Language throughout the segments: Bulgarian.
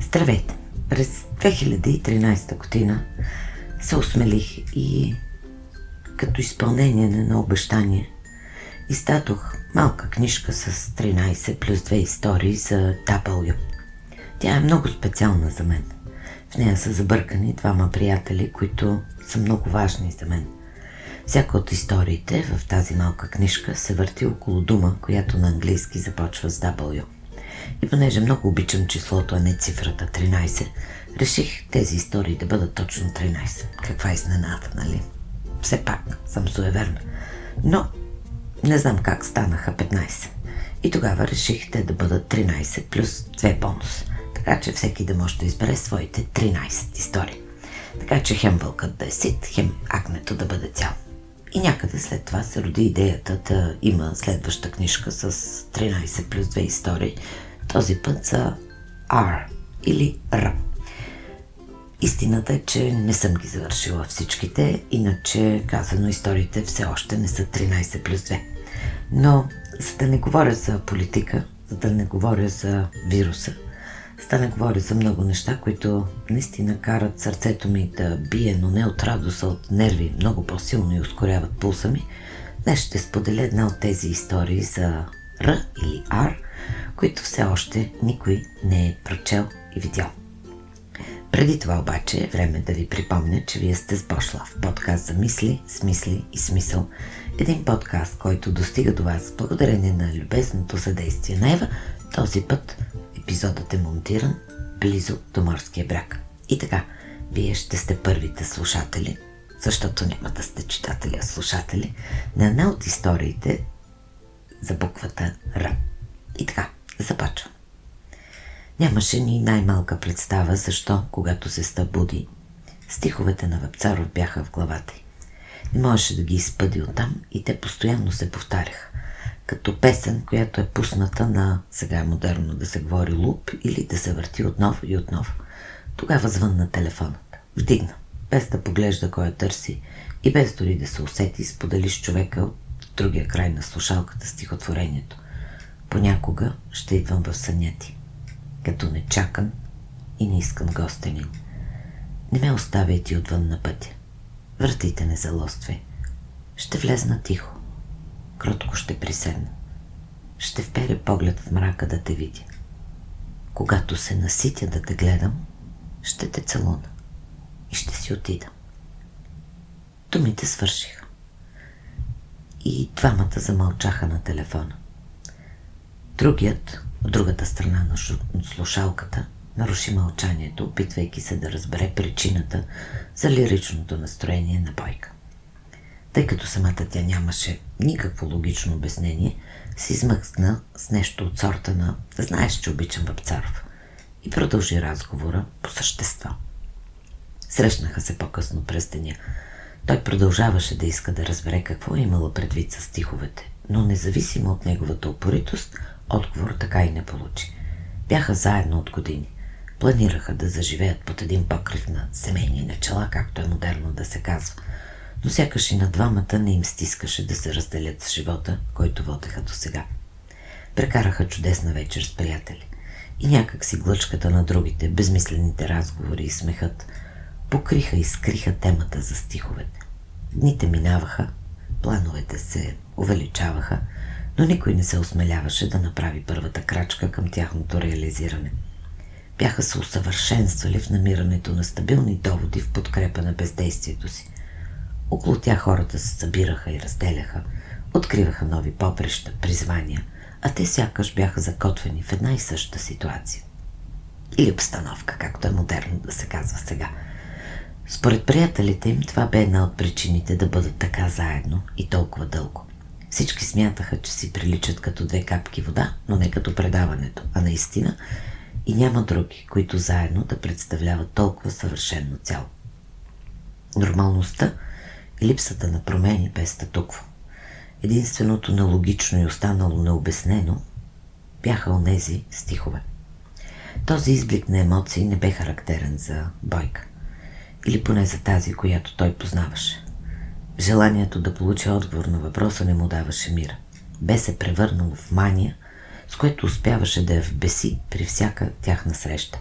Здравейте! През 2013 година се осмелих и като изпълнение на обещание издадох малка книжка с 13 плюс 2 истории за W. Тя е много специална за мен. В нея са забъркани двама приятели, които са много важни за мен. Всяка от историите в тази малка книжка се върти около дума, която на английски започва с W – и понеже много обичам числото, а не цифрата 13, реших тези истории да бъдат точно 13. Каква изненада, нали? Все пак съм суеверна. Но не знам как станаха 15. И тогава реших те да бъдат 13 плюс 2 бонус. Така че всеки да може да избере своите 13 истории. Така че хем вълкът да е сит, хем акнето да бъде цял. И някъде след това се роди идеята да има следваща книжка с 13 плюс 2 истории, този път за R или R. Истината е, че не съм ги завършила всичките, иначе казано историите все още не са 13 плюс 2. Но за да не говоря за политика, за да не говоря за вируса, за да не говоря за много неща, които наистина карат сърцето ми да бие, но не от радост, а от нерви, много по-силно и ускоряват пулса ми, днес ще споделя една от тези истории за Р или R – които все още никой не е прочел и видял. Преди това обаче е време да ви припомня, че вие сте с Бошлав, подкаст за мисли, смисли и смисъл. Един подкаст, който достига до вас благодарение на любезното съдействие на Ева. Този път епизодът е монтиран близо до морския бряг. И така, вие ще сте първите слушатели, защото няма да сте читатели, а слушатели, на една от историите за буквата Р. И така, започва. Нямаше ни най-малка представа защо, когато се стъбуди, стиховете на Вапцаров бяха в главата й. Не можеше да ги изпъди оттам и те постоянно се повтаряха. Като песен, която е пусната на, сега е модерно да се говори луп или да се върти отново и отново. Тогава звънна телефонът. Вдигна, без да поглежда кой я търси и без дори да се усети, сподели с човека от другия край на слушалката стихотворението – Понякога ще идвам в съня ти, като не чакан и не искам гостенин. Не ме оставяйте отвън на пътя. Вратите не залоствай. Ще влезна тихо. Кротко ще приседна. Ще впере поглед в мрака да те видя. Когато се наситя да те гледам, ще те целуна и ще си отида. Думите свършиха. И двамата замълчаха на телефона. Другият, от другата страна на слушалката, наруши мълчанието, опитвайки се да разбере причината за лиричното настроение на Бойка. Тъй като самата тя нямаше никакво логично обяснение, си измъкна с нещо от сорта на «Знаеш, че обичам Вапцаров» и продължи разговора по същество. Срещнаха се по-късно през деня. Той продължаваше да иска да разбере какво е имала предвид с стиховете, но независимо от неговата упоритост, Отговор така и не получи. Бяха заедно от години. Планираха да заживеят под един покрив на семейни начала, както е модерно да се казва. Но сякаш и на двамата не им стискаше да се разделят с живота, който водеха до сега. Прекараха чудесна вечер с приятели. И някак си глъчката на другите, безмислените разговори и смехът, покриха и скриха темата за стиховете. Дните минаваха, плановете се увеличаваха, но никой не се осмеляваше да направи първата крачка към тяхното реализиране. Бяха се усъвършенствали в намирането на стабилни доводи в подкрепа на бездействието си. Около тях хората се събираха и разделяха, откриваха нови поприща, призвания, а те сякаш бяха закотвени в една и съща ситуация. Или обстановка, както е модерно да се казва сега. Според приятелите им това бе една от причините да бъдат така заедно и толкова дълго. Всички смятаха, че си приличат като две капки вода, но не като предаването, а наистина и няма други, които заедно да представляват толкова съвършенно цяло. Нормалността и липсата на промени без статукво. Единственото нелогично и останало необяснено бяха онези стихове. Този изблик на емоции не бе характерен за Бойка. Или поне за тази, която той познаваше. Желанието да получи отговор на въпроса не му даваше мира. Бе се превърнало в мания, с което успяваше да я вбеси при всяка тяхна среща.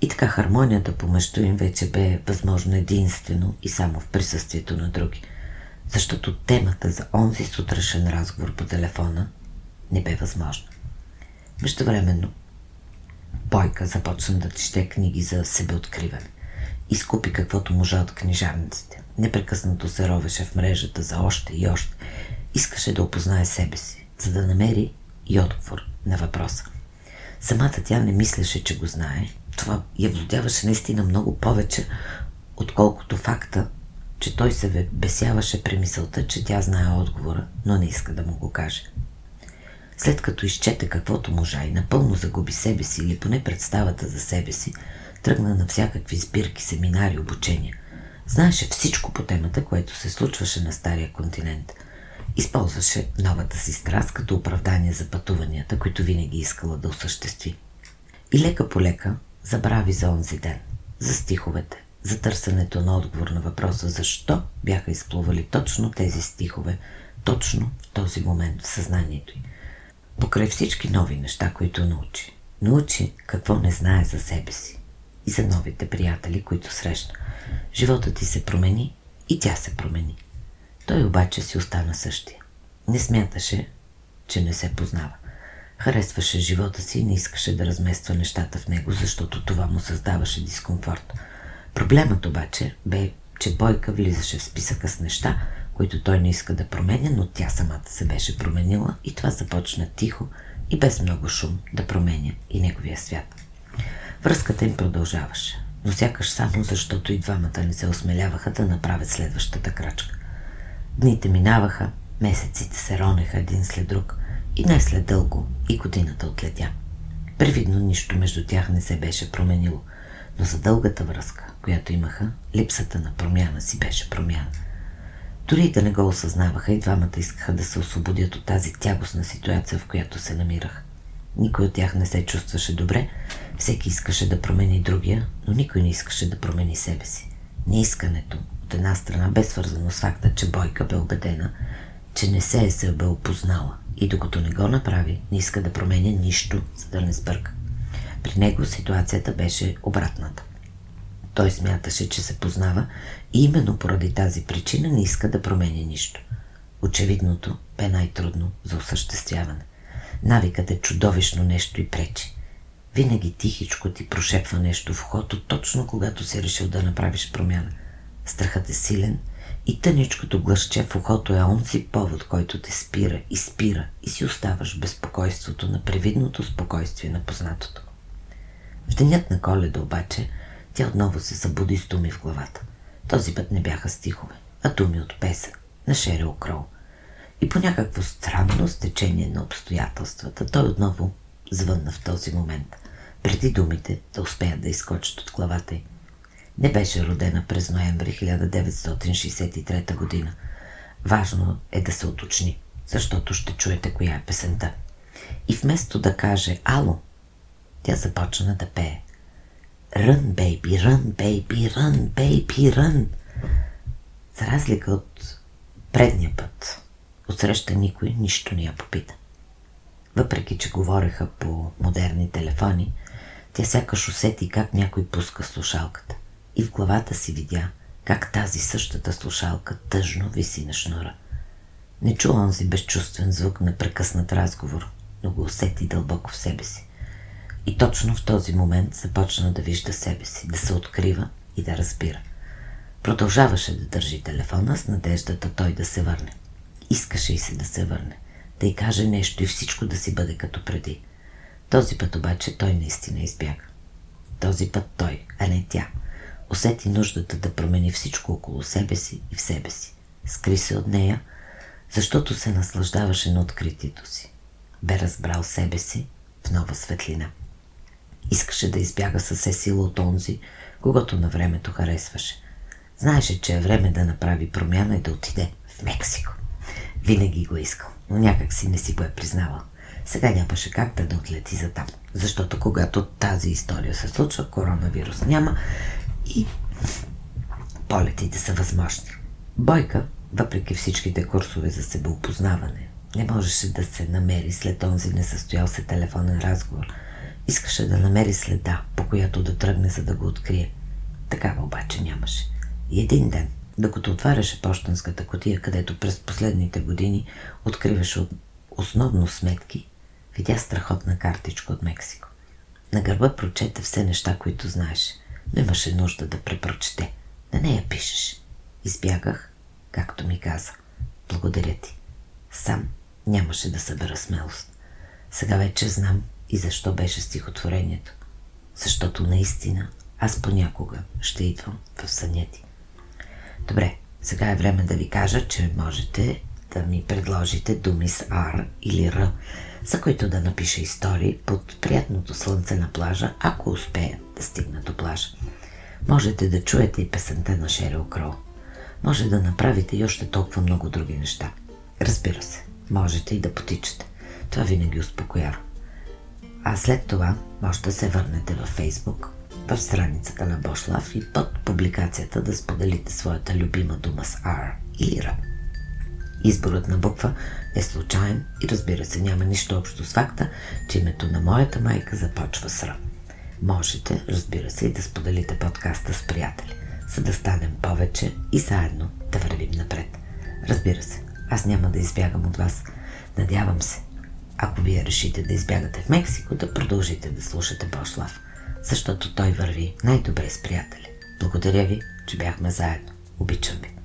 И така хармонията помежду им вече бе възможно единствено и само в присъствието на други. Защото темата за онзи сутрешен разговор по телефона не бе възможна. Междувременно, Бойка започна да чете книги за себеоткриване. Изкупи каквото можа от книжарниците. Непрекъснато се ровеше в мрежата за още и още. Искаше да опознае себе си, за да намери и отговор на въпроса. Самата тя не мислеше, че го знае. Това я владяваше наистина много повече, отколкото факта, че той се бесяваше при мисълта, че тя знае отговора, но не иска да му го каже. След като изчете каквото можа и напълно загуби себе си или поне представата за себе си, тръгна на всякакви сбирки, семинари, обучения. Знаеше всичко по темата, което се случваше на Стария континент. Използваше новата си страст като оправдание за пътуванията, които винаги искала да осъществи. И лека по лека забрави за онзи ден, за стиховете, за търсенето на отговор на въпроса защо бяха изплували точно тези стихове, точно в този момент в съзнанието й. Покрай всички нови неща, които научи. Научи какво не знае за себе си и за новите приятели, които срещна. Животът ти се промени и тя се промени. Той обаче си остана същия. Не смяташе, че не се познава. Харесваше живота си и не искаше да размества нещата в него, защото това му създаваше дискомфорт. Проблемът обаче бе, че Бойка влизаше в списъка с неща, които той не иска да променя, но тя самата се беше променила и това започна тихо и без много шум да променя и неговия свят. Връзката им продължаваше, но сякаш само защото и двамата не се осмеляваха да направят следващата крачка. Дните минаваха, месеците се ронеха един след друг и не след дълго и годината отлетя. Привидно нищо между тях не се беше променило, но за дългата връзка, която имаха, липсата на промяна си беше промяна. Дори да не го осъзнаваха, и двамата искаха да се освободят от тази тягостна ситуация, в която се намираха. Никой от тях не се чувстваше добре, всеки искаше да промени другия, но никой не искаше да промени себе си. Неискането, от една страна, бе свързано с факта, че Бойка бе убедена, че не се е се бе опознала и докато не го направи, не иска да променя нищо, за да не сбърка. При него ситуацията беше обратната. Той смяташе, че се познава и именно поради тази причина не иска да променя нищо. Очевидното бе най-трудно за осъществяване. Навикът е чудовищно нещо и пречи. Винаги тихичко ти прошепва нещо в ухото, точно когато си решил да направиш промяна. Страхът е силен и тъничкото глъще в ухото е онзи повод, който те спира и спира и си оставаш безпокойството на привидното спокойствие на познатото. В денят на коледа обаче тя отново се събуди с думи в главата. Този път не бяха стихове, а думи от песен на Шерил Кроу. И по някакво странно стечение на обстоятелствата той отново звънна в този момент, преди думите да успеят да изкочат от главата й. Не беше родена през ноември 1963 година. Важно е да се уточни, защото ще чуете коя е песента. И вместо да каже «Ало», тя започна да пее. Run, baby, run, baby, run, baby, run. За разлика от предния път, отсреща никой нищо не я попита. Въпреки, че говореха по модерни телефони, тя сякаш усети как някой пуска слушалката. И в главата си видя как тази същата слушалка тъжно виси на шнура. Не чу онзи безчувствен звук на прекъснат разговор, но го усети дълбоко в себе си. И точно в този момент започна да вижда себе си, да се открива и да разбира. Продължаваше да държи телефона с надеждата той да се върне. Искаше и се да се върне, да й каже нещо и всичко да си бъде като преди. Този път обаче той наистина избяга. Този път той, а не тя, усети нуждата да промени всичко около себе си и в себе си. Скри се от нея, защото се наслаждаваше на откритието си. Бе разбрал себе си в нова светлина. Искаше да избяга със все сила от онзи, когато на времето харесваше. Знаеше, че е време да направи промяна и да отиде в Мексико. Винаги го е искал, но някак си не си го е признавал. Сега нямаше как да, да отлети за там, защото когато тази история се случва, коронавирус няма и полетите са възможни. Бойка, въпреки всичките курсове за себеопознаване, Не можеше да се намери след този несъстоял се телефонен разговор. Искаше да намери следа, по която да тръгне, за да го открие. Такава обаче нямаше. И един ден, докато отваряше почтенската котия, където през последните години откриваше основно сметки, видя страхотна картичка от Мексико. На гърба прочете все неща, които знаеше. Но имаше нужда да препрочете. На нея пишеш. Избягах, както ми каза. Благодаря ти. Сам нямаше да събера смелост. Сега вече знам и защо беше стихотворението. Защото наистина аз понякога ще идвам в съня ти. Добре, сега е време да ви кажа, че можете да ми предложите думи с R или R, за които да напиша истории под приятното слънце на плажа, ако успея да стигна до плажа. Можете да чуете и песента на Шерил Кроу. Може да направите и още толкова много други неща. Разбира се, можете и да потичате. Това винаги успокоява. А след това може да се върнете във Фейсбук, в страницата на Бошлав и под публикацията да споделите своята любима дума с R или R. Изборът на буква е случайен и разбира се няма нищо общо с факта, че името на моята майка започва с Р. Можете, разбира се, и да споделите подкаста с приятели, за да станем повече и заедно да вървим напред. Разбира се, аз няма да избягам от вас. Надявам се, ако вие решите да избягате в Мексико, да продължите да слушате Бошлав, защото той върви най-добре с приятели. Благодаря ви, че бяхме заедно. Обичам ви.